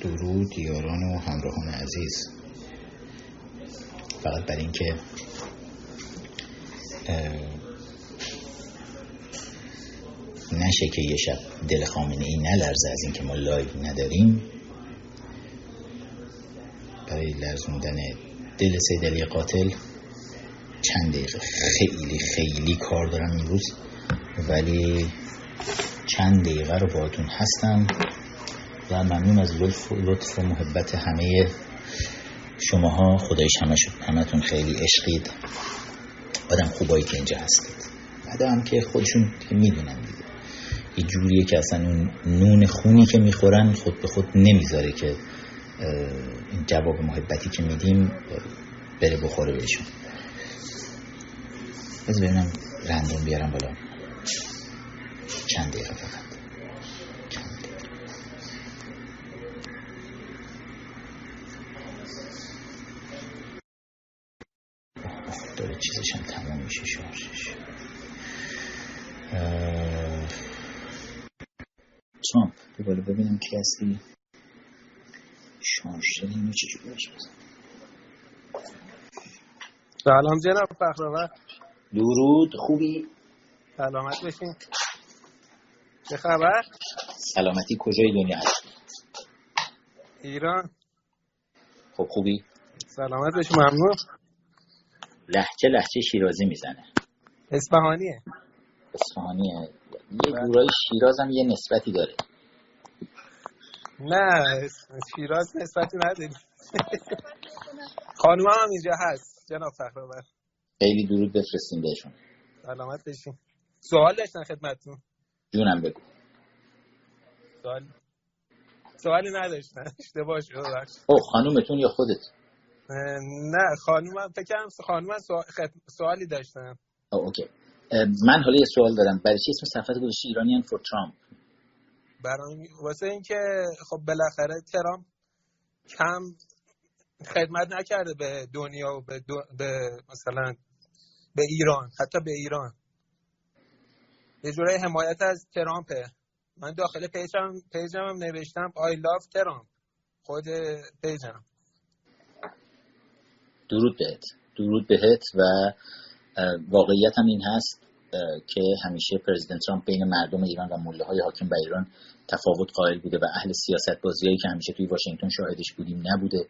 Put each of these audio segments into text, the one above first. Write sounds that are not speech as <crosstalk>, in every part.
درود یاران و همراهان عزیز. فقط برای اینکه نشه که یه شب دل خامنه ای نلرزه از اینکه ما لایو نداریم. برای لرزوندن دل سید علی قاتل چند دقیقه خیلی خیلی کار دارم امروز ولی چند دقیقه رو باهاتون هستم. و ممنون از لطف, لطف و محبت همه شماها. خدایش همه شد همتون خیلی عشقید. آدم خوبایی که اینجا هستید. آدم که خودشون می‌دونن دیگه. یه جوریه که اصلا اون نون خونی که می‌خورن خود به خود نمی‌ذاره که این جواب محبتی که میدیم بره بخوره بهشون. بذار ببینم رندوم بیارم بالا. چند دقیقه فقط. بالا ببینم کی هستی. شارژ شده اینو چجوری سلام جناب فخرآور. درود خوبی؟ سلامت بشین چه خبر؟ سلامتی کجای دنیا هستی؟ ایران. خب خوبی؟ سلامت بشین ممنون. لحجه لحجه شیرازی می‌زنه. اصفهانیه. اصفهانیه. یه گورای شیراز هم یه نسبتی داره. نه شیراز نسبتی نداری خانوم هم اینجا هست. جناب فخرآور خیلی درود بفرستیم بهشون. سلامت بشین. سوال داشتن خدمتتون. جونم بگو. سوال سوالی نداشتن. اشتباه شد او خانومتون یا خودت؟ نه خانومم فکر کنم خانومم سوالی داشتن. او اوکی. من حالا یه سوال دارم. برای چی اسم صفحت گذاشتی؟ ایرانیان فور ترامپ برای واسه اینکه خب بالاخره ترامپ کم خدمت نکرده به دنیا و به, دو... به مثلا به ایران حتی به ایران. یه جورای حمایت از ترامپه. من داخل پیجم پیجم هم نوشتم I love ترامپ خود پیجم. درود بهت. درود بهت و واقعیت هم این هست. که همیشه پرزیدنت ترامپ بین مردم ایران و مله های حاکم بر ایران تفاوت قائل بوده و اهل سیاست بازیایی که همیشه توی واشنگتن شاهدش بودیم نبوده.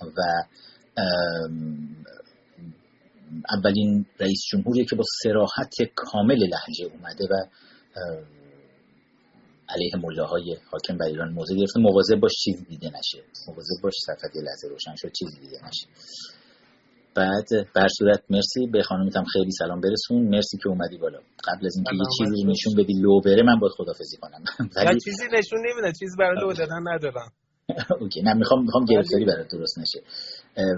و اولین رئیس جمهوریه که با سراحت کامل لحجه اومده و علیه مله های حاکم بر ایران موضع گرفته. مواظب باش چیزی دیده نشه. مواظب باش صفحت یه لحظه روشن شد چیزی دیده نشه. به هر صورت مرسی به خانومتم خیلی سلام برسون. مرسی که اومدی بالا. قبل از اینکه یه چیزی نشون بدی لو بره من باید خدافظی کنم. ولی چیزی نشون نمیده. چیز برای لو دادن ندارم <laughs> okay. نه می‌خوام می‌خوام گرفتاری برات درست نشه.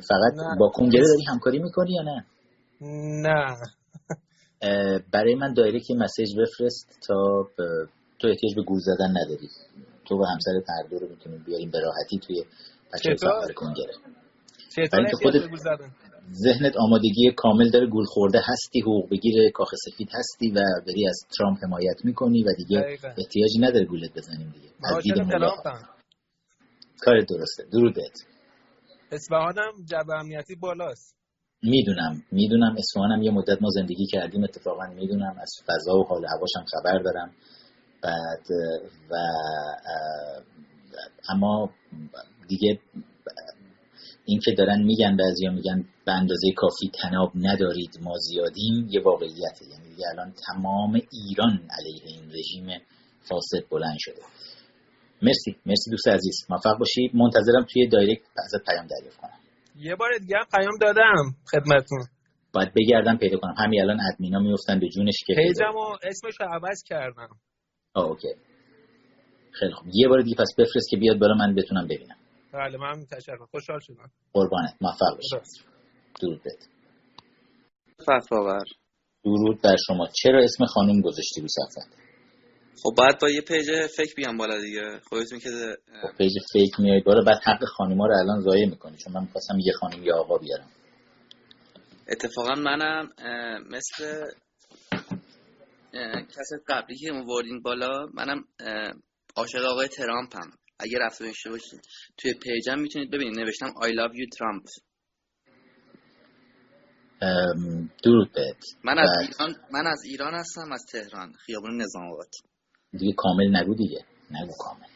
فقط. با کنگره داری همکاری می‌کنی یا نه؟ نه. <laughs> برای من direct message بفرست تا تو احتیاج به گول زدن نداری. تو و همسر هر دو رو می‌تونیم بیاریم به راحتی توی بچه سفر کنگره چطور خودت ذهنت آمادگی کامل داره گول خورده هستی حقوق بگیر کاخ سفید هستی و داری از ترامپ حمایت می‌کنی و دیگه دقیقا. احتیاجی نداره گولت بزنیم دیگه. کار درسته. درود بهت اصفهانم جو امنیتی بالاست. می‌دونم. می‌دونم. اصفهانم یه مدت ما زندگی کردیم اتفاقا می‌دونم. از فضا و حال هواشم خبر دارم. بعد و اما دیگه این که دارن میگن بعضیا میگن به اندازه کافی تناب ندارید ما زیادیم. یه واقعیته. یعنی دیگه الان تمام ایران علیه این رژیم فاسد بلند شده. مرسی. مرسی دوست عزیز. موفق باشی منتظرم توی دایرکت ازت پیام دریافت کنم. یه بار دیگه پیام دادم خدمتتون. باید بگردم پیدا کنم. همین الان ادمینا میفتن به جونش که پیجمو اسمش عوض کردم. آه okay. خیلی خوب. یه بار دیگه پس بفرست که بیاد بالا من بتونم ببینم. بله من تشکر. خوشحال شدم. قربانت. موفق باشی درود بهت. فتواور درود بر شما. چرا اسم خانم گذاشتی رو صفحه؟ خب بعد با یه page fake بیام بالا دیگه. خودتون که خب page fake میای بالا. بعد حق خانیما رو الان ضایع می‌کنی چون من می‌خواستم یه خانم یه آقا بیارم. اتفاقا منم مثل کسی قبلی که موردین بالا منم عاشق آقای ترامپم. اگه رفته داشته باشید توی پیجم می‌تونید ببینید. نوشتم I love you Trump. درود بهت. من از ایران من از ایران هستم از تهران. خیابون نظام آباد. دیگه کامل نگو دیگه. نگو کامل.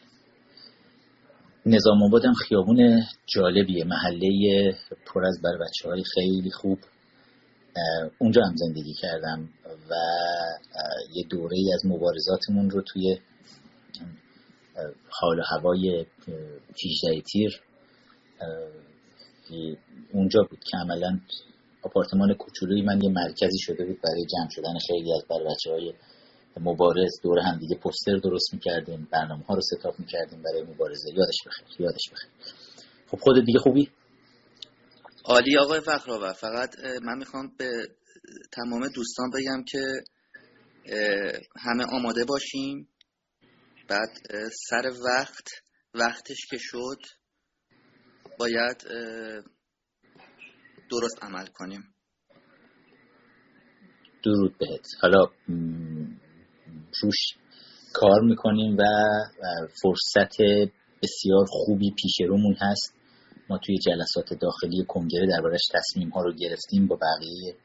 نظام آباد هم خیابون جالبیه. محله پر از بر بچه های خیلی خوب. اونجا هم زندگی کردم و یه دوره ای از مبارزاتمون رو توی حال و هوای 18 تیر. اونجا بود که عملا آپارتمان کوچولوی من یه مرکزی شده بود برای جمع شدن خیلی از بر بچه های مبارز. دور هم دیگه پوستر درست می‌کردیم برنامه ها رو ستاپ می‌کردیم برای مبارزه. یادش بخیر یادش بخیر. خب خود دیگه خوبی؟ عالی آقای فخرآور. فقط من می‌خوام به تمام دوستان بگم که همه آماده باشیم بعد سر وقت وقتش که شد باید درست عمل کنیم. درود بهت. حالا روش کار می‌کنیم و فرصت بسیار خوبی پیش رومون هست. ما توی جلسات داخلی کنگره دربارش تصمیم ها رو گرفتیم. با بقیه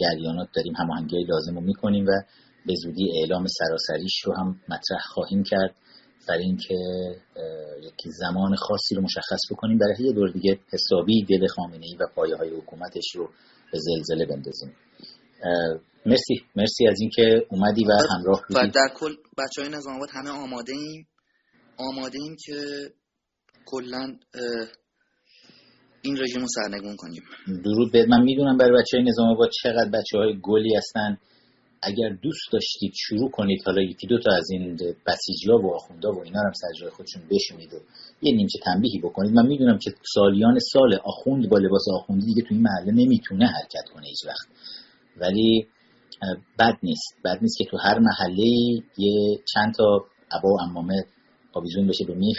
جریانات داریم هماهنگی لازم رو می‌کنیم و به زودی اعلام سراسریش رو هم مطرح خواهیم کرد برای اینکه یک زمان خاصی رو مشخص بکنیم. برای یه دور دیگه حسابی دل خامنه ای و پایه های حکومتش رو به زلزله بندازیم. مرسی. مرسی از اینکه اومدی و همراه بودی. و در کل بچه های نظام آباد همه آماده ایم آماده ایم که کلا این رژیم رو سرنگون کنیم. درود به من می‌دونم برای بچه های نظام آباد چقدر بچه های گلی هستن. اگر دوست داشتید شروع کنید حالا یکی دو تا از این بسیجی ها و آخوندا و اینا هم سر جای خودشون بشونید و یه نیمچه تنبیهی بکنید. من می‌دونم که سالیان سال آخوند با لباس آخوندی دیگه تو این محله نمی‌تونه حرکت کنه هیچ وقت. ولی بد نیست. بد نیست که تو هر محله یه چند تا عبا و امامه آویزون بشه به میخ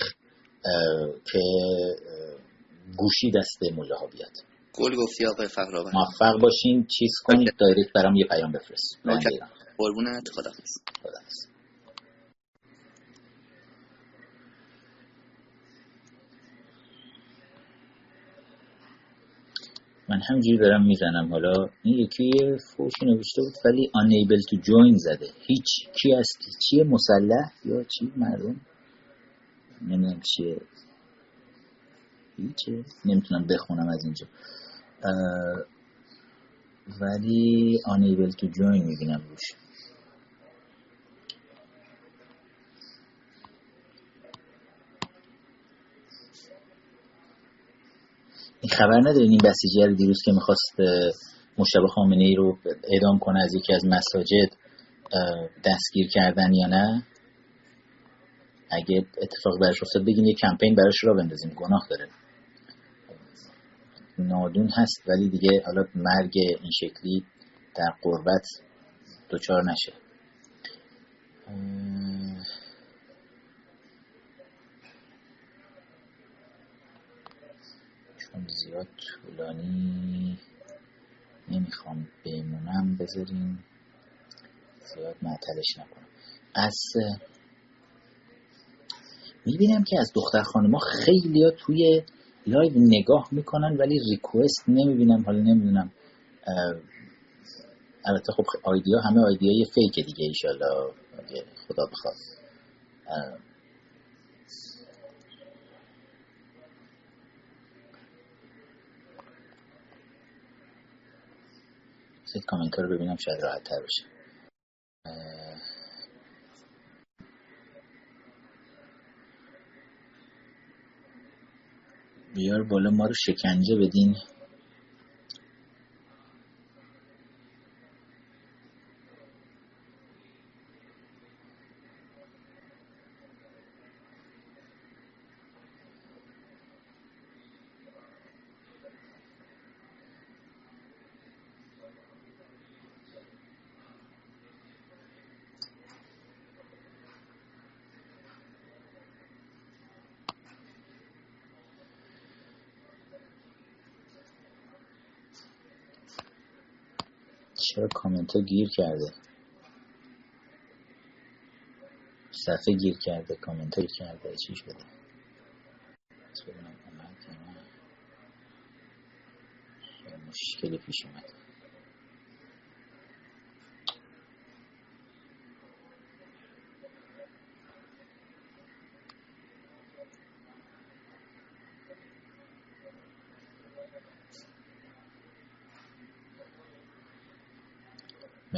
که گوشی دست مله ها بیاد. گل گفتی آقای فقرآور موفق باشین چیز کنید دایرکت برام یه پیام بفرست. قربونت خدا من همجوری دارم می‌زنم. حالا این یکی فوشی نوشته بود ولی unable to join زده. هیچ کی هست؟ چیه؟ مسلح یا چی؟ مردم نمی‌دونم چیه. هیچه. نمی‌تونم بخونم از اینجا. ولی unable to join می‌بینم روش. این خبر ندارین این بسیجی دیروز که می‌خواست مشتبه خامنه ای رو اعدام کنه از یکی از مساجد دستگیر کردن یا نه؟ اگه اتفاق برش افتاد بگین یه کمپین براش را بندازیم. گناه داره. نادون هست ولی دیگه حالا مرگ این شکلی در قربت دچار نشه. چون زیاد طولانی نمی‌خوام بمونم بذاریم زیاد معطلش نکنم. از می‌بینم که از دختر خانما خیلی توی live نگاه می‌کنن ولی request نمی‌بینم حالا نمی‌دونم البته خب ID ا همه ID ای fake دیگه ایشالله خدا بخواد کامنت رو ببینم شاید راحت تر بشه بیار بالا ما رو شکنجه بدین. چرا کامنت ها گیر کرده؟ صفحه گیر کرده کامنت کرده چی شده مشکلی پیش اومد.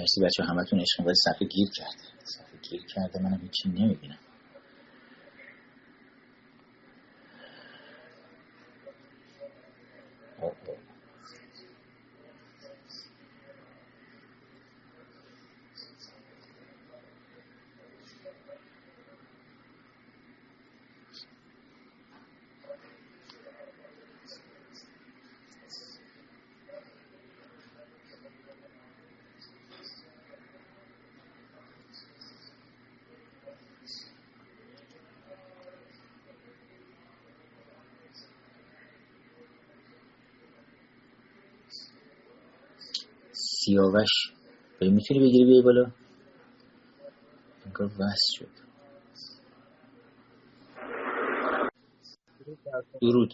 مرسی بچه همتون عشق باید صفحه گیر کرده صفحه گیر کرده منم هیچی نمی‌بینم. سیاوش می‌تونی بگیری بیای بالا؟ انگار وست شد. درود.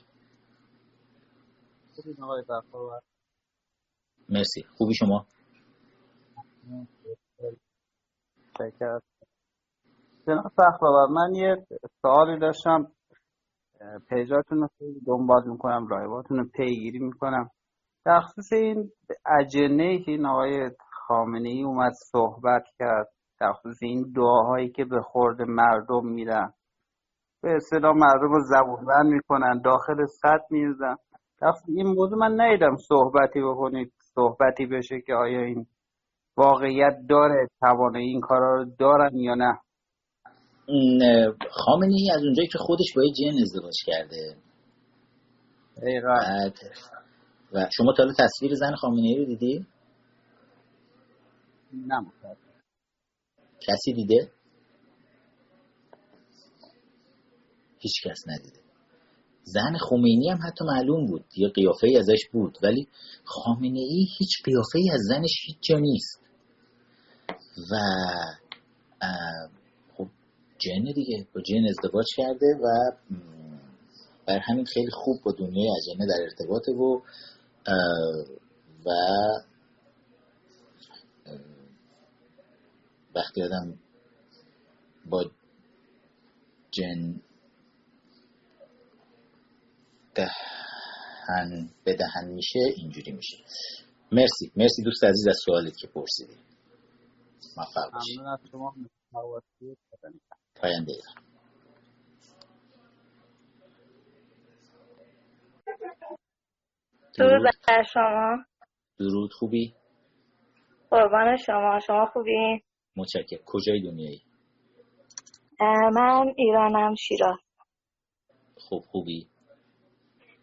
مرسی. خوبی شما؟ جناب فخرآور من یه سوالی داشتم. پیجاتون رو دنبال می‌کنم رایباتون رو پیگیری می‌کنم. در خصوص این اجنه ای که این آقای خامنه ای اومد صحبت کرد در خصوص این دعاهایی که به خورد مردم میرن به اصطلاح مردم رو زبونبند می‌کنن داخل میرزن در این موضوع من نیدم صحبتی بکنید صحبتی بشه که آیا این واقعیت داره توانایی این کارا رو دارن یا نه. خامنه ای از اونجایی که خودش با جن ازدواج کرده. بعد و شما تا تصویر زن خامنه ای رو دیدی؟ نه کسی دیده؟ هیچ کس ندیده. زن خمینی هم حتی معلوم بود. یه قیافه ای ازش بود. ولی خامنه ای هیچ قیافه ای از زنش هیچ جا نیست. و خب جن دیگه. با جن ازدواج کرده و بر همین خیلی خوب با دنیای اجنه در ارتباطه و و وقتی آدم با جن دهن به دهن میشه اینجوری میشه. مرسی. مرسی دوست عزیز از سوالی که پرسیدی. موفق باشی. پاینده ایران. درود. بر شما. درود. خوبی؟ قربان شما. شما خوبی؟ متشکرم. کجای دنیایی؟ من ایرانم شیراز خوب خوبی؟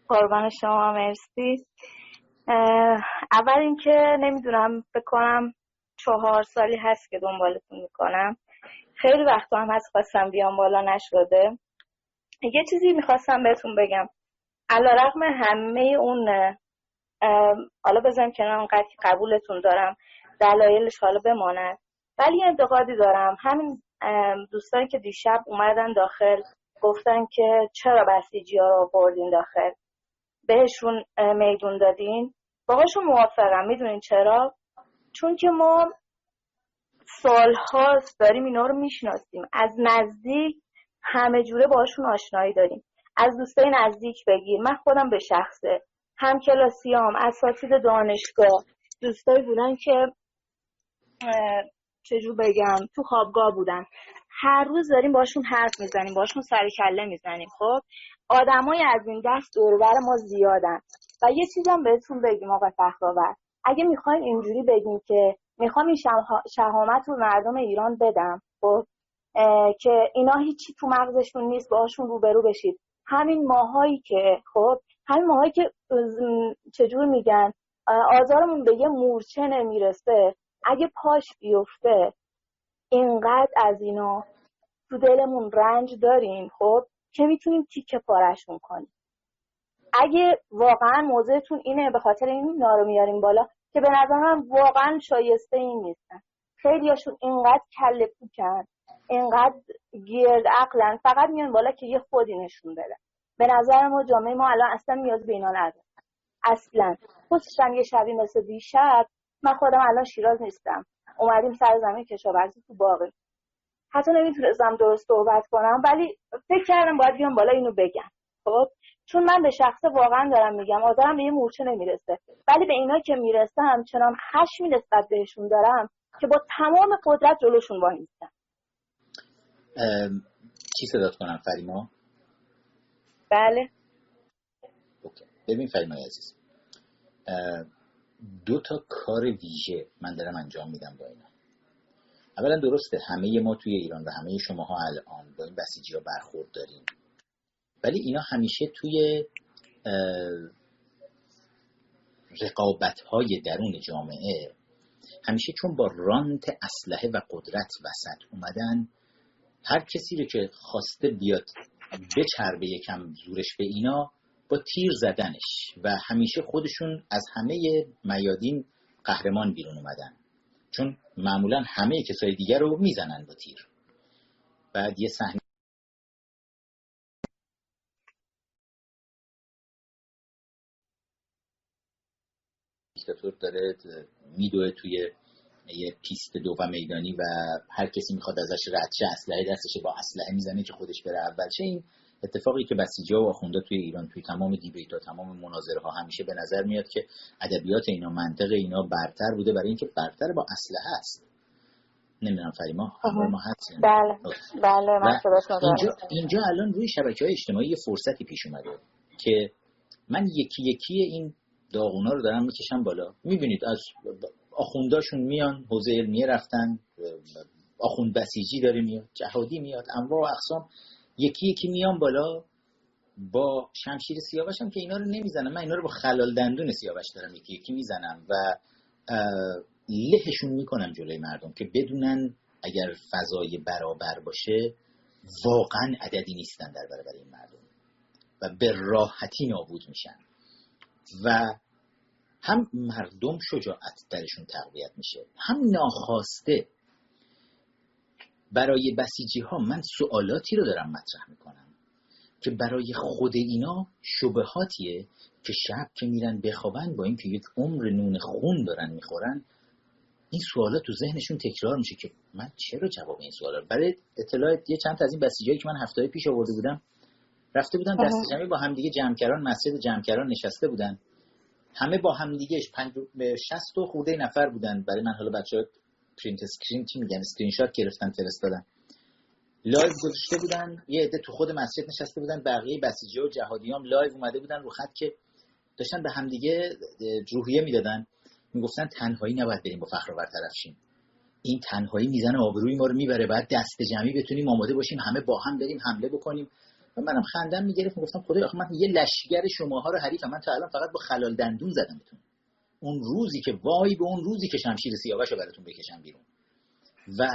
قربان شما مرسی. اول اینکه نمی‌دونم بکنم چهار سالی هست که دنبالتون می‌کنم. خیلی وقتا هم هست خواستم بیام بالا نشده. یه چیزی می‌خواستم بهتون بگم. علا رقم همه اون حالا بزنم کنار اونقدر که قبولتون دارم دلایلش حالا بماند. ولی انتقادی دارم. همین دوستانی که دیشب اومدن داخل گفتن که چرا بسیجی ها رو بردین داخل؟ بهشون میدون دادین؟ باهاشون موافقم. می‌دونین چرا؟ چون که ما سالهاست داریم اینا رو می‌شناسیم. از نزدیک همه جوره باشون آشنایی داریم. از دوستای نزدیک بگیر. من خودم به شخصه. هم کلاسیام اساتید دانشگاه. دوستایی بودن که چجور بگم تو خوابگاه بودن. هر روز داریم باشون حرف می‌زنیم باشون سر کله می‌زنیم. خب آدمای از این دست دورور ما زیادن. و یه چیزم بهتون بگیم آقای فخرآور. اگه می‌خوایم اینجوری بگیم که می‌خوام این شهامت رو مردم ایران بدم خب که اینا هیچی تو مغزشون نیست باشون روبرو بشید. همین ماهایی که خب همین ماهایی که چجور میگن آزارمون به یه مورچه نمی‌رسه اگه پاش بیفته اینقدر از اینا تو دلمون رنج داریم خب؟ که می‌تونیم تیکه پارشون کنیم. اگه واقعا موضوعتون اینه به خاطر این اینا میاریم بالا که به نظر من واقعا شایسته این نیستن. خیلیاشون اینقدر کله پوکن اینقدر گرد عقلن فقط میان بالا که یه خودی نشون بده. به نظر ما جامعه ما الان اصلا نیاز به اینا نداره اصلا. خصوصا یه شبی مثل دیشب من خودم الان شیراز نیستم. اومدیم سر زمین کشاورزی تو باقی حتی نمی‌تونستم درست صحبت کنم ولی فکر کردم باید بیام بالا اینو بگم. خب؟ چون من به شخص واقعا دارم میگم آدم به یه مورچه نمی‌رسه. ولی به اینا که می‌رسه همچنان خشمی نسبت بهشون دارم که با تمام قدرت جلوشون وای میستم چی صدات کنم فریما؟ بله. اوکی. ببین فریما عزیز. دو تا کار ویژه من دارم انجام میدم با اینا. اولا درسته همه ما توی ایران و همه شماها الان با این بسیجی ها برخورد داریم. ولی اینا همیشه توی رقابت های درون جامعه همیشه چون با رانت اسلحه و قدرت وسط اومدن هر کسی رو که خواسته بیاد بچربه یکم زورش به اینا با تیر زدنش و همیشه خودشون از همه میادین قهرمان بیرون اومدن. چون معمولا همه کسای دیگر رو می‌زنن با تیر. بعد یه صحنه دیکتاتور داره میدوه توی یه پیست دو و میدانی و هر کسی می‌خواد ازش رد شه اسلحه دستش با اسلحه می‌زنه که خودش بره اول. شه این اتفاقی که بسیجا و آخونده توی ایران توی تمام دیبیت ها تمام مناظره ها همیشه به نظر میاد که ادبیات اینا منطق اینا برتر بوده برای اینکه برتر با اسلحه است. نمی‌دونم فریما ما هستیم بله. بله من اینجا, اینجا الان روی شبکه های اجتماعی یه فرصتی پیش اومده که من یکی یکی این داغونا رو دارم می‌کشم بالا. می‌بینید از آخونداشون میان حوزه علمیه رفتن آخوند بسیجی داره میاد جهادی میاد انواع و اقسام. یکی یکی میان بالا با شمشیر سیاوش هم که اینا رو نمی‌زنم من اینا رو با خلال دندون سیاوش دارم یکی یکی می‌زنم و لهشون می‌کنم جلوی مردم که بدونن اگر فضای برابر باشه واقعا عددی نیستن در برابر این مردم و به راحتی نابود میشن. و هم مردم شجاعت درشون تقویت میشه هم ناخواسته. برای بسیجی ها من سوالاتی رو دارم مطرح می‌کنم که برای خود اینا شبهاتیه که شب که میرن بخوابن با اینکه یک عمر نون خون دارن می‌خورن این سوالات تو ذهنشون تکرار میشه که من چرا جواب این سوالا برای اطلاع یه چند تا از این بسیجایی که من هفته پیش آورده بودم رفته بودم دست جمعی با همدیگه جمعکران مسجد جمعکران نشسته بودن. همه با همدیگه 60 و خورده نفر بودن. برای من حالا بچه print screen چی میگن؟ اسکرین شات گرفتن فرستادن. live گذاشته بودن یه عده تو خود مسجد نشسته بودن بقیه بسیجی و جهادیام live اومده بودن رو خط که داشتن به همدیگه روحیه می‌دادن. می‌گفتن تنهایی نباید بریم با فخرآور طرف شیم. این تنهایی می‌زنه آبروی ما رو می‌بره. بعد دست جمعی بتونیم آماده باشیم همه با هم بریم حمله بکنیم. و منم خندم می‌گرفت می‌گفتم خدای آخه من یه لشگر شماها رو حریفم. من تا الان فقط با خلال دندون زدمتون اون روزی که وای به اون روزی که شمشیر سیاوش رو براتون بکشم بیرون. و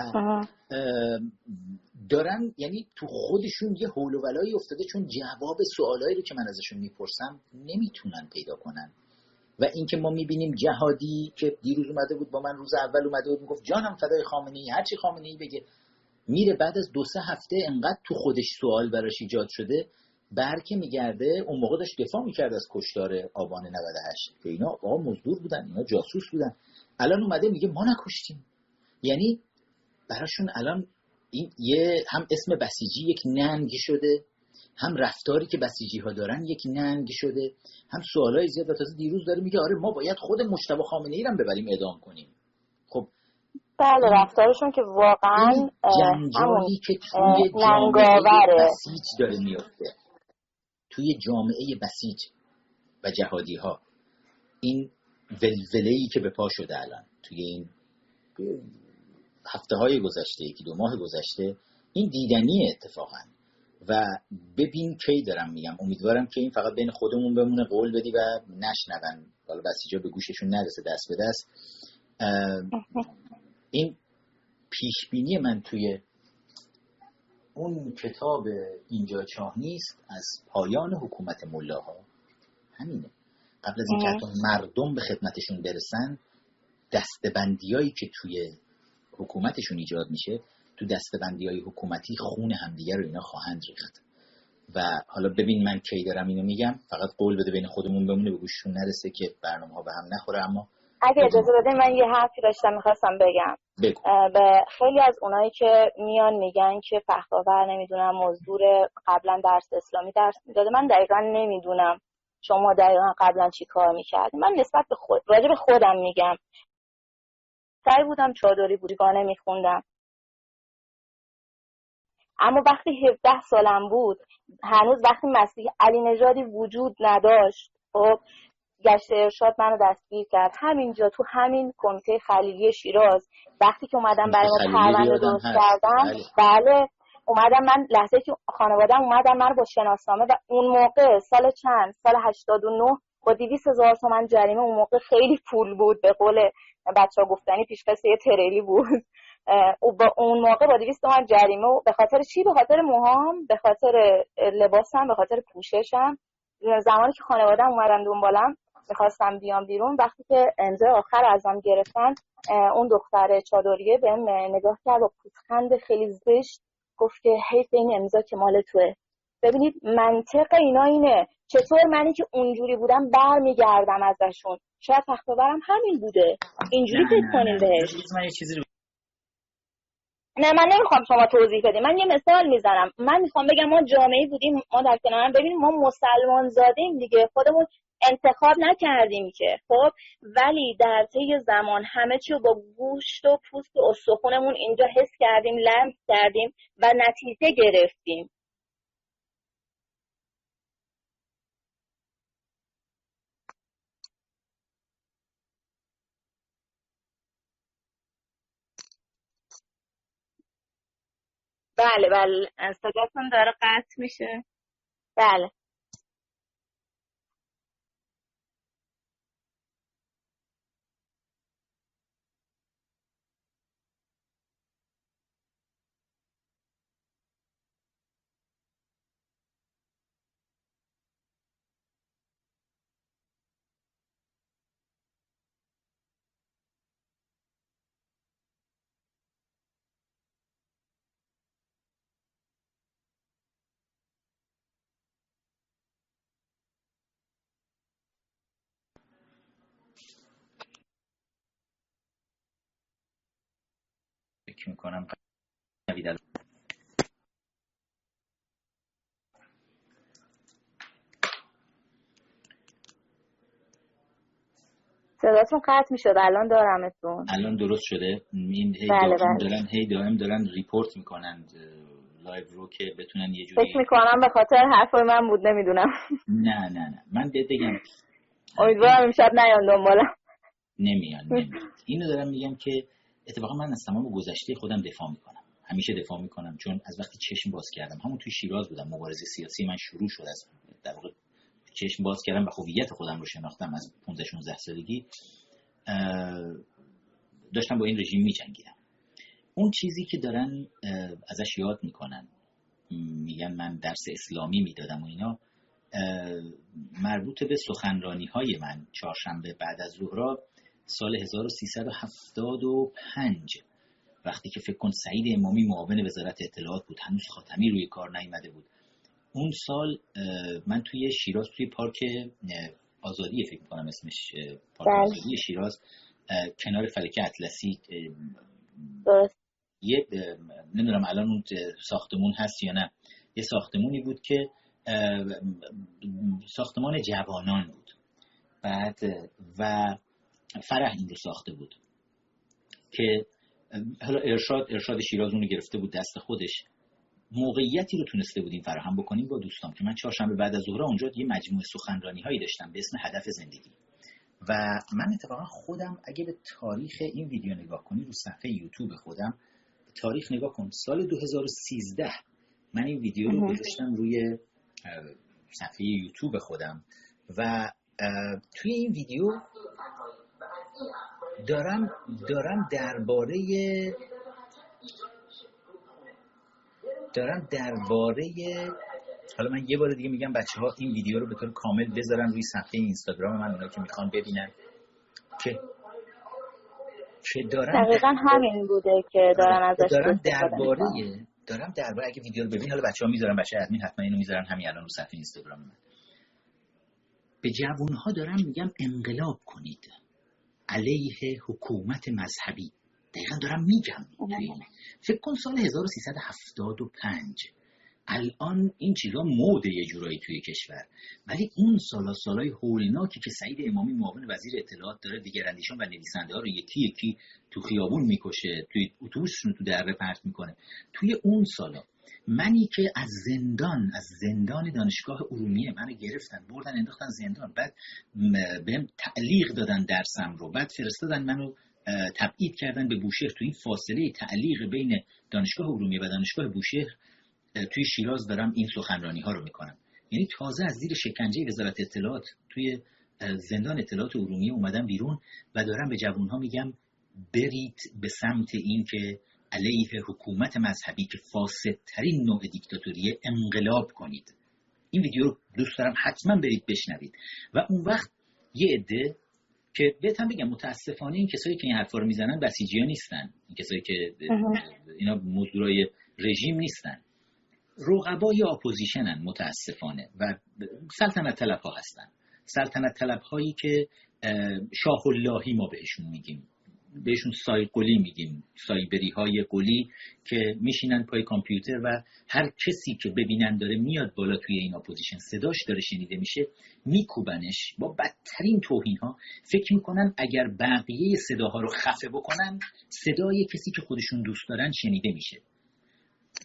دارن یعنی تو خودشون یه حول و ولایی افتاده چون جواب سوالایی رو که من ازشون می‌پرسم نمی‌تونن پیدا کنن. و اینکه ما می‌بینیم جهادی که دیروز اومده بود با من روز اول اومده بود می‌گفت جانم فدای خامنه ای هرچی خامنه ای بگه. میره بعد از دو سه هفته انقدر تو خودش سوال براش ایجاد شده برکه میگرده اون موقع داشت دفاع می‌کرد از کشتار آبان 98 که اینا آقا مزدور بودن اینا جاسوس بودن. الان اومده میگه ما نکشتیم. یعنی براشون الان این یه هم اسم بسیجی یک ننگی شده هم رفتاری که بسیجی ها دارن یک ننگ شده هم سوالای زیاد. و تازه دیروز داره میگه آره ما باید خود مجتبی خامنه ای رو ببریم اعدام کنیم. بله رفتارشون که واقعا جنجالی که توی جامعه بسیج داره میفته توی جامعه بسیج و جهادی ها این ولوله ای که به پا شده الان توی این هفته های گذشته یکی دو ماه گذشته این دیدنی اتفاقا. و ببین کی دارم میگم. امیدوارم که این فقط بین خودمون بمونه قول بدی و نشنون. حالا بسیجا به گوششون نرسه دست به دست. <laughs> این پیشبینی من توی اون کتاب اینجا چاه نیست از پایان حکومت ملاها. همینه. قبل از اینکه حتی مردم به خدمتشون برسن دستبندیایی که توی حکومتشون ایجاد میشه تو دستبندی های حکومتی خون همدیگه رو اینا خواهند ریخت. و حالا ببین من کی دارم اینو میگم فقط قول بده بین خودمون بمونه به گوششون نرسه که برنامه ها به هم نخوره اما اگه اجازه بده من یه حرفی داشتم می‌خواستم بگم. بگو. به خیلی از اونایی که میان میگن که فخرآور نمی‌دونم مزدور قبلا درس اسلامی درس می‌داده. من دقیقا نمی‌دونم شما دقیقا قبلا چی کار می‌کردیم من نسبت به خود راجع به خودم میگم. سعی بودم چادری بودگانه میخوندم. اما وقتی 17 سالم بود هنوز وقتی مسیح علی نژادی وجود نداشت خب گشت ارشاد منو دستگیر کرد. همینجا تو همین کمیته خلیلی شیراز وقتی که اومدم برای ما پرونده درست کردم بله. بله. اومدم من لحظه که خانوادم اومدم من با شناسنامه و اون موقع سال چند؟ سال 89 با 200 هزار تومن جریمه اون موقع خیلی پول بود به قول بچه ها گفتنی پیش یه تریلی بود. او با اون موقع با 200 تومن جریمه و به خاطر چی؟ به خاطر موهام به خاطر لباسم به خاطر پوششم. زمانی که خانوادم اومدن دنبالم می‌خواستم بیام بیرون. وقتی که امضای آخر ازم گرفتن اون دختر چادریه بهم نگاه کرد و پوزخند خیلی زشت گفت که حیف این امضا که مال توه. ببینید منطق اینا اینه. چطور منی که اونجوری بودم برمیگردم ازشون. شاید تخت همین بوده. اینجوری فکر کنیم بهش. نه من نمی‌خوام شما توضیح بدیم من یه مثال می‌زنم. من می‌خوام بگم ما جامعه بودیم ما در کنارم ببینیم ما مسلمان زادیم دیگه. خودمون انتخاب نکردیم که. خب ولی در طی زمان همه چی رو با گوشت و پوست و استخونمون اینجا حس کردیم لمس کردیم و نتیجه گرفتیم. بله بله. صداتون داره قطع میشه. بله. فکر می‌کنم. صداتون قطع می‌شد الان دارمتون الان درست شده. این هی بله دارن, بله. دارن هی دائم دارن report می‌کنند live رو که بتونن یه جوری فکر می‌کنم به خاطر حرفای من بود نمی‌دونم. نه نه نه. من بهت بگم. امیدوارم امشب نیان دنبالم. نمیان نمیان. اینو دارم میگم که اتفاقا من از تمام گذشته خودم دفاع می‌کنم. همیشه دفاع می‌کنم چون از وقتی چشم باز کردم. همون توی شیراز بودم. مبارزه سیاسی من شروع شد از در واقع چشم باز کردم و هویت خودم رو شناختم از 15 16 سالگی. داشتم با این رژیم میجنگیدم. اون چیزی که دارن ازش یاد می‌کنن میگن من درس اسلامی می‌دادم و اینا مربوط به سخنرانی های من چهارشنبه بعد از ظهر سال 1375 وقتی که فکر کن سعید امامی معاون وزارت اطلاعات بود هنوز خاتمی روی کار نیامده بود. اون سال من توی شیراز توی پارک آزادی فکر کنم اسمش پارک بله. آزادی شیراز کنار فلکه اطلسی یه نمی‌دونم الان اون ساختمون هست یا نه. یه ساختمونی بود که ساختمان جوانان بود. بعد و فرح این رو ساخته بود که حالا ارشاد ارشاد شیراز اونو گرفته بود دست خودش. موقعیتی رو تونسته بودیم فراهم بکنیم با دوستان که من چهارشنبه بعد از ظهر اونجا یه مجموعه سخنرانی هایی داشتم به اسم هدف زندگی. و من اتفاقا خودم اگه به تاریخ این ویدیو نگاه کنی رو صفحه یوتیوب خودم به تاریخ نگاه کن سال 2013 من این ویدیو رو گذاشتم روی صفحه یوتیوب خودم و توی این ویدیو دارم دارم درباره دارم درباره حالا من یه بار دیگه میگم بچه ها این ویدیو رو به طور کامل بذارن روی صفحه اینستاگرام من اونا که می‌خوان ببینن که که دارم دقیقا همین بوده که دارن ازش دارم درباره. دارم درباره اگه ویدیو رو ببین حالا بچه‌ها می‌ذارن بچه ادمین حتما اینو می‌ذارن همین الان رو صفحه اینستاگرام من به جوانها دارم میگم انقلاب کنید علیه حکومت مذهبی دقیقا دارم میگم توی این. فکر کن سال 1375 الان این چیزا موده یه جورایی توی کشور. ولی اون سالا سالای هولناکی که سعید امامی معاون وزیر اطلاعات داره دیگراندیشان و نویسنده ها رو یکی یکی تو خیابون می‌کشه توی اتوبوسشون تو دره پرت می‌کنه. توی اون سالا منی که از زندان از زندان دانشگاه ارومیه منو گرفتن بردن انداختن زندان بعد بهم تعلیق دادن درسم رو بعد فرستادن منو تبعید کردن به بوشهر. تو این فاصله تعلیق بین دانشگاه ارومیه و دانشگاه بوشهر توی شیراز دارم این سخنرانی ها رو می‌کنم. یعنی تازه از زیر شکنجه وزارت اطلاعات توی زندان اطلاعات ارومیه اومدم بیرون و دارم به جوان ها میگم برید به سمت این که علیه حکومت مذهبی که فاسدترین نوع دیکتاتوریه انقلاب کنید. این ویدیو رو دوست دارم حتما برید بشنوید. و اون وقت یه عده که بهتم بگم متاسفانه این کسایی که این حرفا رو می‌زنن بسیجی نیستن. این کسایی که اینا مزدورای رژیم نیستن. رقبای اپوزیشنن متاسفانه. و سلطنت طلب ها هستن. سلطنت طلب هایی که اه، شاه اللهی ما بهشون میگیم. بهشون سای قلی میگیم. سایبری های قلی که میشینن پای کامپیوتر و هر کسی که ببینن داره میاد بالا توی این اپوزیشن صداش داره شنیده میشه میکوبنش. با بدترین توهین ها فکر می‌کنن اگر بقیه صداها رو خفه بکنن صدای کسی که خودشون دوست دارن شنیده میشه.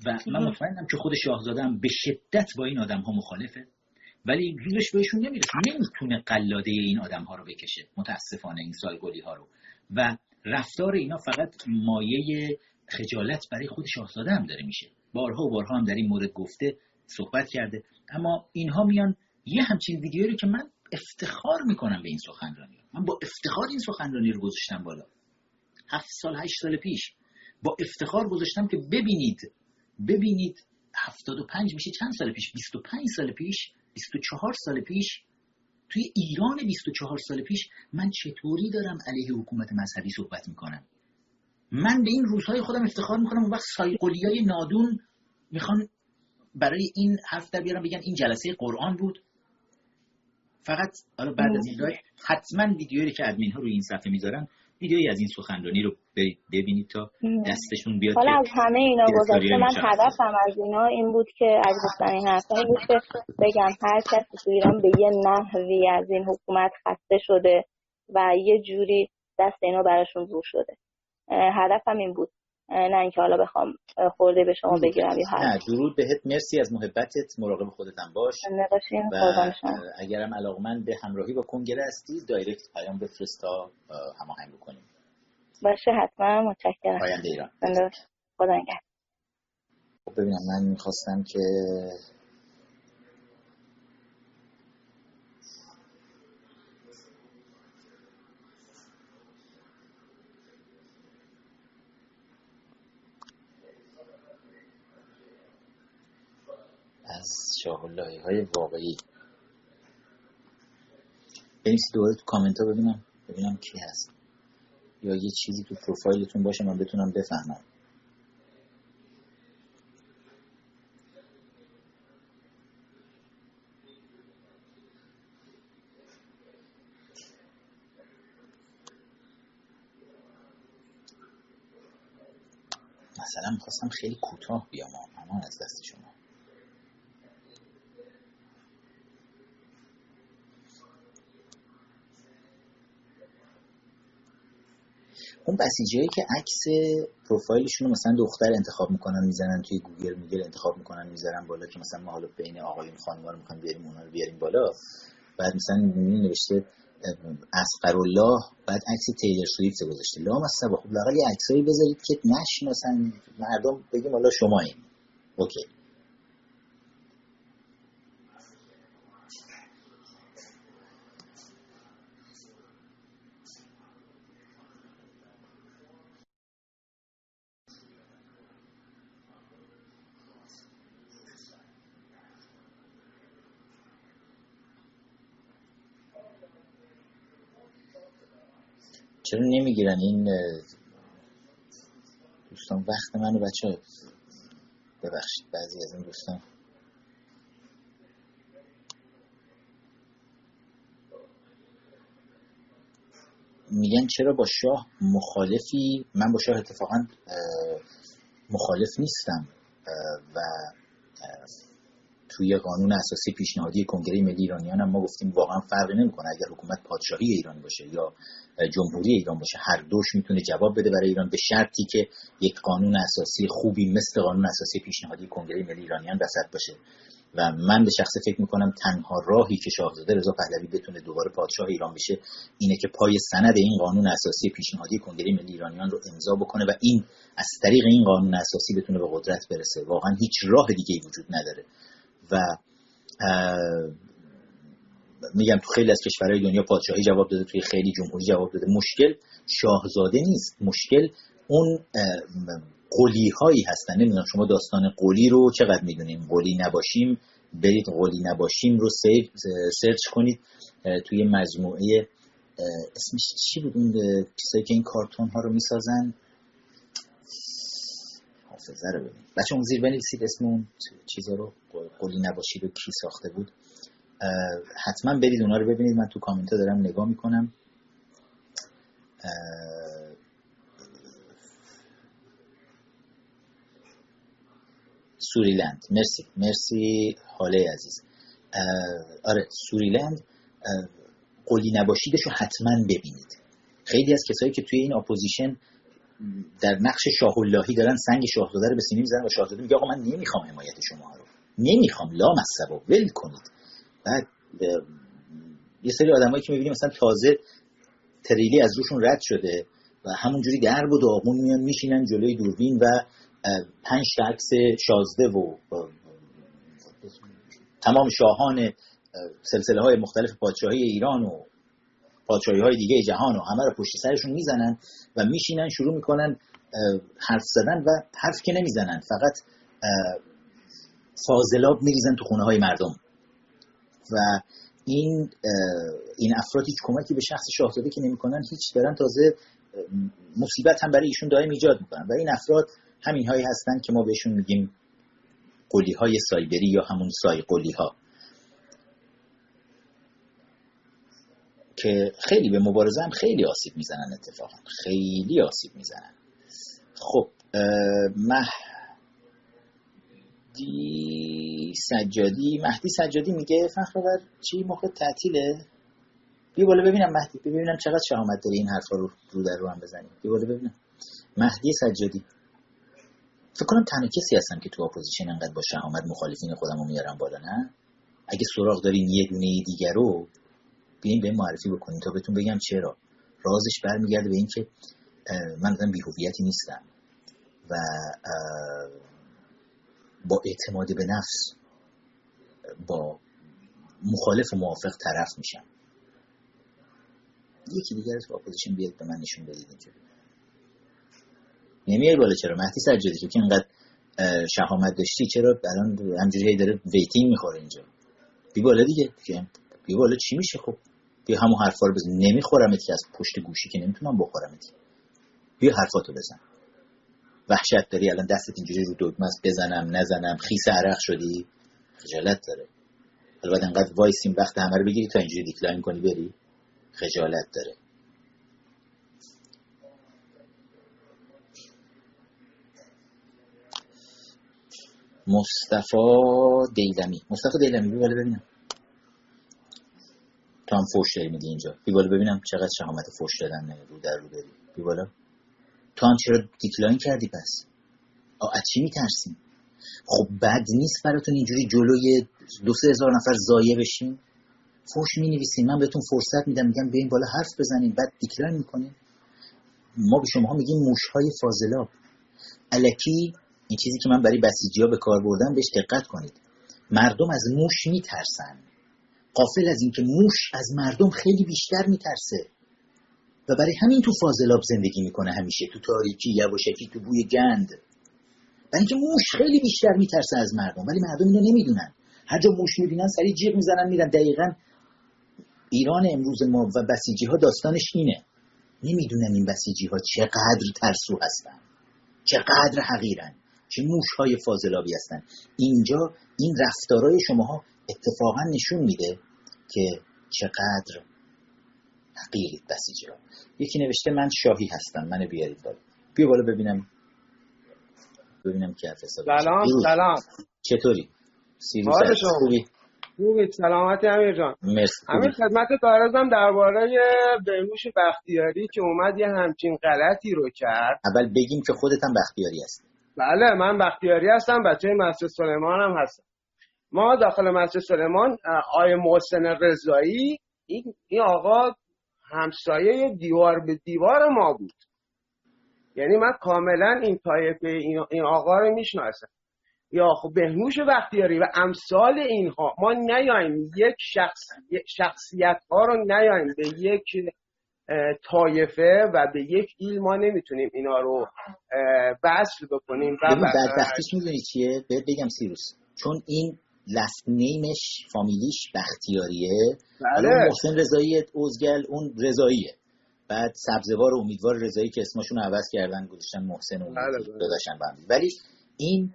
و من مطمئنم که خود شاهزاده هم به شدت با این آدم ها مخالفه. ولی زورش بهشون نمی‌رسه. نمی‌تونه قلاده این آدم ها رو بکشه متاسفانه این سالگلی ها رو. و رفتار اینا فقط مایه خجالت برای خود شاهزاده هم داره میشه. بارها و بارها هم در این مورد گفته صحبت کرده. اما اینها میان یه همچین ویدیویی رو که من افتخار می‌کنم به این سخنرانی. من با افتخار این سخنرانی رو گذاشتم بالا. هفت سال هشت سال پیش با افتخار گذاشتم که ببینید ببینید 75 میشه چند سال پیش؟ 25 سال پیش 24 سال پیش. توی ایران 24 سال پیش من چطوری دارم علیه حکومت مذهبی صحبت می‌کنم؟ من به این روزهای خودم افتخار می‌کنم اون وقت سایقلی نادون می‌خوان برای این حرف در بیارم بگن این جلسه قرآن بود. فقط حالا بعد از این حتما ویدیویی که ادمین ها روی این صفحه می‌ذارن ویدیویی از این سخنرانی رو برید ببینید تا دستشون بیاد حالا از همه اینا گذشته من. هدفم از اینا این بود که از گفتن این حرفا این بود که بگم هر کسی تو ایران به یه نحوی از این حکومت خسته شده و یه جوری دست اینا براشون رو شده هدفم این بود نه اینکه حالا بخوام خورده به شما بگیرم یا هر نه درود بهت. مرسی از محبتت. مراقب خودت هم باش. زنده باشین. و قربان شما اگرم علاقمند به همراهی با کنگره هستی دایرکت پیام بفرست تا اه، هماهنگ بکنیم. باشه حتما. متشکرم. پاینده ایران. خدا نگهدار. خب ببینم من می‌خواستم که از شاه های واقعی. بنویسی دوباره تو کامنت ها ببینم ببینم کی هست. یا یه چیزی تو پروفایلتون باشه من بتونم بفهمم. مثلا می‌خواستم خیلی کوتاه بیام اما از دست شما. اون بسیجی که عکس پروفایلشون رو مثلا دختر انتخاب می‌کنن می‌زنن توی گوگل میگل انتخاب می‌کنن می‌ذارن بالا که مثلا ما حالا بین آقایون خانم رو می‌خوایم بیاریم اونا رو بیاریم بالا. بعد مثلا نوشته اسقرالله بعد عکس تیلر سویفت گذاشته. لام از سبا خب لاقل یه عکسایی بذارید که نشناسن مردم بگیم حالا شما این اوکی. چرا نمی‌گیرن این دوستان؟ وقت منو بچه ببخشید بعضی از این دوستان. میگن چرا با شاه مخالفی؟ من با شاه اتفاقا مخالف نیستم و توی قانون اساسی پیشنهادی کنگره ملی ایرانیان هم ما گفتیم واقعا فرقی نمی‌کنه اگر حکومت پادشاهی ایران باشه یا جمهوری ایران باشه هر دوش می‌تونه جواب بده برای ایران به شرطی که یک قانون اساسی خوبی مثل قانون اساسی پیشنهادی کنگره ملی ایرانیان وسط باشه. و من به شخص فکر می‌کنم تنها راهی که شاهزاده رضا پهلوی بتونه دوباره پادشاه ایران بشه اینه که پای سند این قانون اساسی پیشنهادی کنگره ملی ایرانیان رو امضا بکنه و این از طریق این قانون اساسی بتونه به قدرت برسه. واقعا هیچ راه دیگه ای وجود نداره. و میگم تو خیلی از کشورهای دنیا پادشاهی جواب داده توی خیلی جمهوری جواب داده. مشکل شاهزاده نیست. مشکل اون قولی هایی هستن. نمی‌دونم شما داستان قولی رو چقدر می‌دونیم قولی نباشیم. برید قولی نباشیم رو سرچ کنید توی مجموعه اسمش چی بود اون که این کارتون ها رو می‌سازن؟ حافظه رو ببین بچه اون زیر بنویسید اسم اون چیزا رو. قلی نباشید و کی ساخته بود. حتما برید اونا رو ببینید. من تو کامنت ها دارم نگاه می‌کنم. سوریلند. مرسی. مرسی هاله عزیز. آره سوریلند. قلی نباشیدش رو حتما ببینید. خیلی از کسایی که توی این اپوزیشن در نقش شاه اللهی دارن سنگ شاهزاده رو به سینه می‌زنن و شاهزاده میگه آقا من نمی‌خوام حمایت شما رو. نمی‌خوام لا مصبا ول کنید. بعد یه سری آدمایی که می‌بینیم مثلا تازه تریلی از روشون رد شده و همونجوری درب و داغون میان میشینن جلوی دوربین و پنج تا عکس شازده و تمام شاهان سلسله های مختلف پادشاهی ایران و پادشاهی های دیگه جهان و همه رو پشت سرشون می‌زنن و میشینن شروع می‌کنن حرف زدن و حرف که نمی‌زنن. فقط فاضلاب میریزن تو خونه های مردم. و این این افراد هیچ کمکی به شخص شاهزاده که نمی‌کنن هیچ دارن تازه مصیبت هم برای ایشون دائم ایجاد می‌کنن. و این افراد همین هایی هستن که ما بهشون میگیم قلی های سایبری یا همون سای قلی ها که خیلی به مبارزه هم خیلی آسیب می‌زنن اتفاقا. خیلی آسیب می‌زنن. خب مهدی سجادی مهدی سجادی میگه فخرآور چی موقع تعطیله؟ بیا بالا ببینم مهدی ببینم چقدر شهامت داری این حرفا رو رو در رو هم بزنی. بیا بالا ببینم. مهدی سجادی. فکر کنم تنها کسی هستم که تو اپوزیشن انقدر با شهامت مخالفین خودم رو میارم بالا نه؟ اگه سراغ دارین یه دونه دیگر رو بیاین به معرفی بکنین تا بهتون بگم چرا. رازش برمیگرده به اینکه من آدم بیهویتی نیستم و با اعتماد به نفس با مخالف و موافق طرف میشم. یکی دیگر از اپوزیشن بیاد به من نشون بدید اینجوری نمیای بالا چرا؟ مهدی سجادی که اینقدر شهامت داشتی چرا الان همجوری داره waiting می‌خوره اینجا؟ بیا بالا دیگه بیا بالا چی میشه؟ خب بیا همون حرفا رو بزن نمیخورمت که از پشت گوشی که نمی‌تونم بخورمت. بیا حرفاتو بزن. وحشت داری الان دستت اینجوری رو دگمه بزنم نزنم خیس عرق شدی؟ خجالت داره. البته انقدر وایسیم وقت همه رو بگیری تا اینجوری decline کنی بری؟ خجالت داره. مصطفی دیلمی. مصطفی دیلمی بیا بالا ببینم. تو هم فوش داری میدی اینجا. بیا ببینم چقدر شهامت فوش دادن رو در رو داری بیا بالا. تو هم چرا decline کردی پس؟ از چی میترسیم؟ خب بد نیست براتون اینجوری جلوی دو سه هزار نفر ضایع بشین. فوش می نویسین من بهتون فرصت میدم. میگم بیاین بالا حرف بزنین. بعد decline می‌کنین. ما به شما میگیم موشهای فاضلاب. الکی این چیزی که من برای بسیجی ها به کار بردم بهش دقت کنید. مردم از موش میترسن. قافل از اینکه موش از مردم خیلی بیشتر میترسه. و برای همین تو فاضلاب زندگی می‌کنه همیشه تو تاریکی یواشکی تو بوی گند. برای اینکه موش خیلی بیشتر میترسه از مردم ولی مردم اینو نمی‌دونن. هر جا موش می‌بینن سریع جیغ می‌زنن میرن. دقیقا ایران امروز ما و بسیجی ها داستانش اینه. نمی‌دونن این بسیجی ها چقدر ترسو هستن چقدر حقیرن چه موشهای فاضلابی هستن. اینجا این رفتارهای شماها اتفاقا نشون میده که چقدر حقیرید بسیجی را یکی نوشته من شاهی هستم منو بیارید بالا بیا بالا ببینم ببینم که حرف سلام سلام. چطوری؟ سیروس خوبی؟ خوبی سلامتی امیر جان. مرسی امیر خدمت دارزم درباره بهنوش بختیاری که اومد یه همچین غلطی رو کرد. اول بگیم که خودت هم بختیاری هست بله من بختیاری هستم بچه مسجد سلیمان هم هستم. ما داخل مسجد سلیمان آیه محسن رضایی این, این آقا همسایه دیوار به دیوار ما بود. یعنی من کاملا این طایفه این آقا رو می‌شناسم. یا خب بهنوش بختیاری و امثال اینها ما نیایم یک شخص شخصیت ها رو نیایم به یک طایفه و به یک ایل ما نمی‌تونیم اینا رو وصل بکنیم و بدبختیش می‌دونی چیه؟ بگم سیروس. چون این لست نیمش فامیلیش بختیاریه بله. محسن رضایی اوزگل اون رضاییه بعد سبزوار امیدوار رضایی که اسمشون عوض کردن گذاشتن محسن امیدوار بله، بله. داداشن ولی این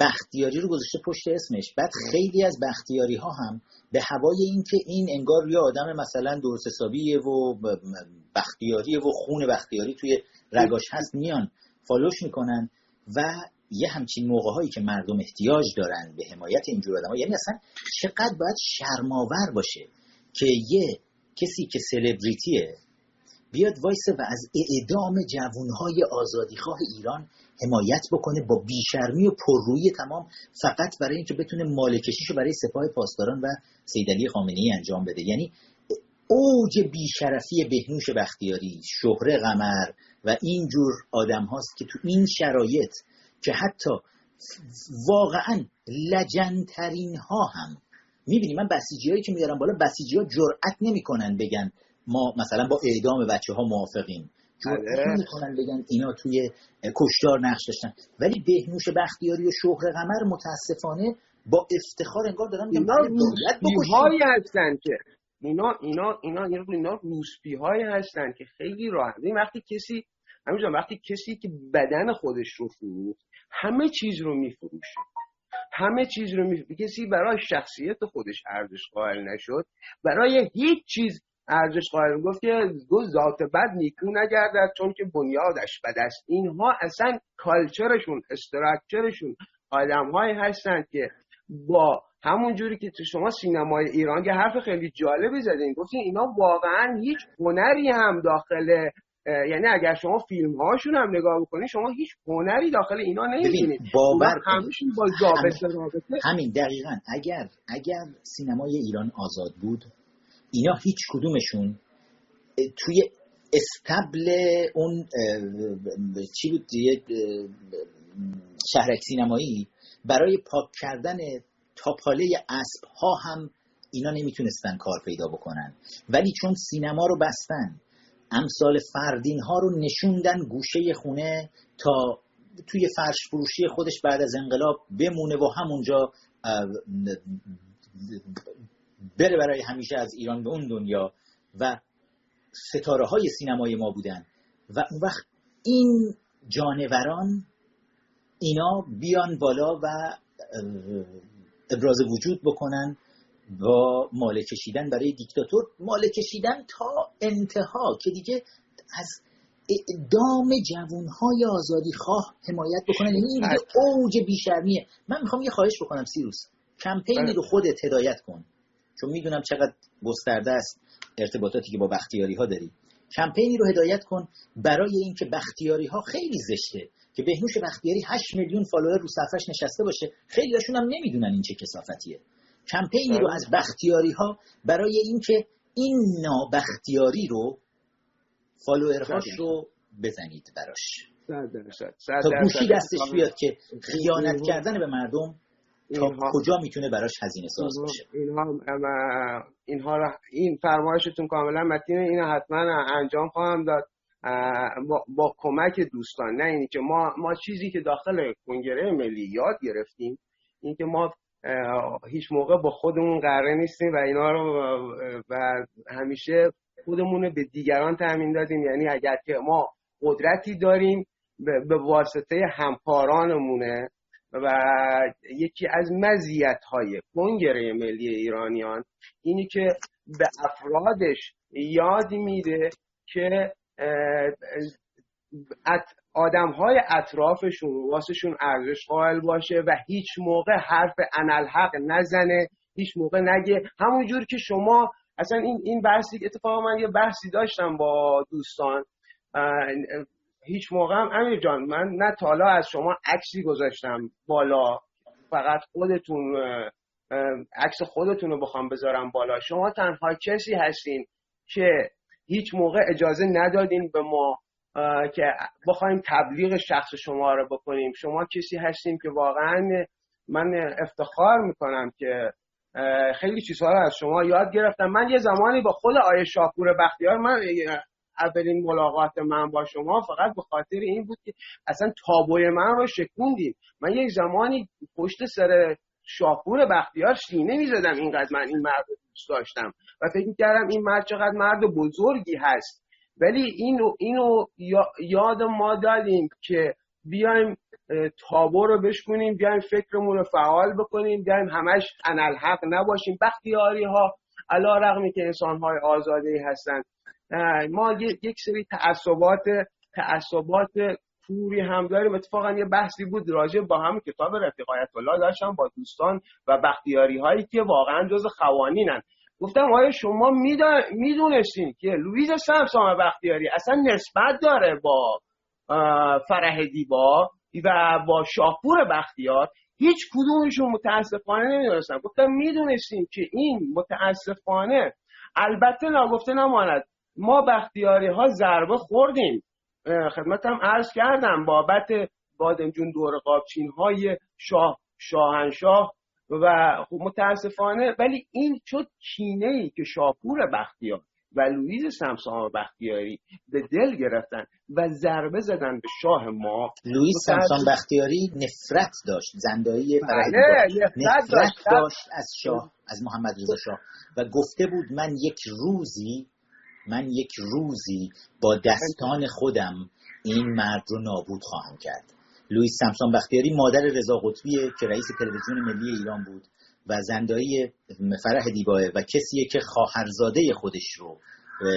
بختیاری رو گذاشته پشت اسمش بعد خیلی از بختیاری ها هم به هوای اینکه این انگار یه آدم مثلا درست حسابیه و بختیاریه و خون بختیاری توی رگاش هست میان فالوش می‌کنن و یه همچین موقع هایی که مردم احتیاج دارن به حمایت اینجور آدم ها یعنی اصلا چقدر باید شرماور باشه که یه کسی که سلبریتیه بیاد وایسه و از اعدام جوانهای آزادیخواه ایران حمایت بکنه با بیشرمی و پررویی تمام فقط برای اینکه بتونه رو برای سپاه پاسداران و سیدعلی خامنه‌ای انجام بده. یعنی اوج بیشرفی بهنوش بختیاری شهره قمر و اینجور آدم هاست که تو این شرایط که حتی واقعا لجنترین ها هم. می‌بینی من بسیجی هایی که میارم بالا بسیجی ها جرأت نمی‌کنن بگن ما مثلا با اعدام بچه ها موافقیم. جرأت. نمی‌کنن بگن اینا توی کشتار نقش داشتن. ولی بهنوش بختیاری و شهر قمر متاسفانه با افتخار انگار دارن اینا روسپی هستن که. اینا اینا اینا اینا, اینا روسپی های هستن که خیلی راحت. وقتی کسی همینجا وقتی کسی که بدن خودش رو فروخت همه چیز رو میفروشه. همه چیز رو میفروشه کسی برای شخصیت خودش ارزش قائل نشد. برای هیچ چیز ارزش قائل گفت که گفت ذات بد نیکو نگردد چون که بنیادش بد است. اینها اصلا کالچرشون استراکچرشون آدم های هستند که با همون جوری که تو شما سینمای ایران که حرف خیلی جالبی زدین گفتین اینا واقعا هیچ هنری هم داخل یعنی اگر شما فیلم هاشون هم نگاه بکنید شما هیچ هنری داخل اینا نمی‌بینید باور با رابطه همین دقیقا. اگر اگر سینمای ایران آزاد بود اینا هیچ کدومشون توی استبل اون چی بود شهرک سینمایی برای پاک کردن تاپاله اسب ها هم اینا نمی‌تونستن کار پیدا بکنن. ولی چون سینما رو بستن امثال فردین ها رو نشوندن گوشه خونه تا توی فرش فروشی خودش بعد از انقلاب بمونه و همونجا بره برای همیشه از ایران به اون دنیا و ستاره های سینمای ما بودن. و اون وقت این جانوران اینا بیان بالا و ابراز وجود بکنن با مال کشیدن برای دیکتاتور. مال کشیدن تا انتها که دیگه از اعدام جوانهای آزادی خواه حمایت بکنن یعنی این دیگه اوج بیشرمیه. من می‌خوام یه خواهش بکنم سیروس. کمپینی بله. رو خودت هدایت کن. چون می‌دونم چقدر گسترده است ارتباطاتی که با بختیاری ها داری. کمپینی رو هدایت کن برای اینکه بختیاری ها خیلی زشته که بهنوش بختیاری 8 میلیون فالوور رو صفحش نشسته باشه. خیلی هاشون هم نمی‌دونن این چه کسافتیه کمپینی رو از بختیاری ها برای اینکه این نابختیاری رو فالوورهاش رو بزنید براش. تا گوشی دستش بیاد که خیانت کردن به مردم تا کجا می‌تونه براش هزینه ساز باشه اینها اینها این فرمایشتون کاملا متین این حتما انجام خواهم داد. با, با کمک دوستان. نه اینی که ما ما چیزی که داخل کنگره ملی یاد گرفتیم این که ما هیچ موقع با خودمون قراره نیستیم و اینا رو و همیشه خودمون به دیگران تامین دادیم. یعنی اگر که ما قدرتی داریم به واسطه همکارانمونه و یکی از مزیت های کنگره ملی ایرانیان اینی که به افرادش یاد میده که آدم های اطرافشون واسهشون ارزش قائل باشه و هیچ موقع حرف انالحق نزنه هیچ موقع نگه. همونجور که شما اصلا این این بحثی اتفاقا من یه بحثی داشتم با دوستان هیچ موقع هم امیر جان من نه تالا از شما عکسی گذاشتم بالا فقط خودتون عکس خودتون رو بخوام بذارم بالا. شما تنها کسی هستین که هیچ موقع اجازه ندادین به ما که بخوایم تبلیغ شخص شما رو بکنیم. شما کسی هستیم که واقعا من افتخار می‌کنم که خیلی چیزها رو از شما یاد گرفتم. من یه زمانی با خود آیه شاپور بختیار من اولین ملاقات من با شما فقط به خاطر این بود که اصلا تابوی من رو شکوندیم. من یک زمانی پشت سر شاپور بختیار سینه می‌زدم اینقدر من این مرد رو دوست داشتم و فکر می‌کردم این مرد چقدر مرد بزرگی هست. ولی اینو اینو یاد ما دادیم که بیایم تابو رو بشکنیم بیایم فکرمون رو فعال بکنیم بیایم همش انالحق نباشیم. بختیاری ها علا رقمی که انسان های آزاده هستن ما یک سری تعصبات تعصبات پوری هم داریم. اتفاقا یه بحثی بود راجع با هم کتاب رفیقایت الله داشتم با دوستان و بختیاری هایی که واقعا جز خوانینن. گفتم آیا شما می‌دونستین که لویز سمسام بختیاری اصلا نسبت داره با فرح دیبا و با شاپور بختیار هیچ کدومشون متاسفانه نمی‌دونستن. گفتم می‌دونستیم که این متاسفانه البته ناگفته نماند. ما بختیاری ها ضربه خوردیم. خدمتم عرض کردم بابت بادمجون دور قاب‌چین های شاه شاهنشاه و خب متاسفانه ولی این شد کینه ای که شاپور بختیار و لویز سمسام بختیاری به دل گرفتن و ضربه زدن به شاه ما لویز سمسام بختیاری نفرت داشت زندایی بله نفرت داشت, داشت از شاه از محمد رضا شاه. و گفته بود من یک روزی من یک روزی با دستان خودم این مرد رو نابود خواهم کرد. لوئیس سمسون بختیاری مادر رضا قطبی که رئیس تلویزیون ملی ایران بود و زندایی فرح دیباه و کسیه که خواهرزاده خودش رو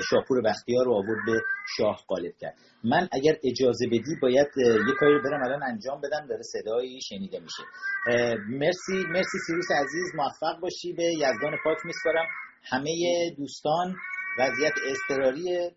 شاپور بختیار رو آورد به شاه غالب کرد. من اگر اجازه بدی باید یه کاری برم الان انجام بدم داره صدایی شنیده میشه. مرسی مرسی سیروس عزیز موفق باشی به یزدان پاک میسپارم. همه دوستان وضعیت اضطراری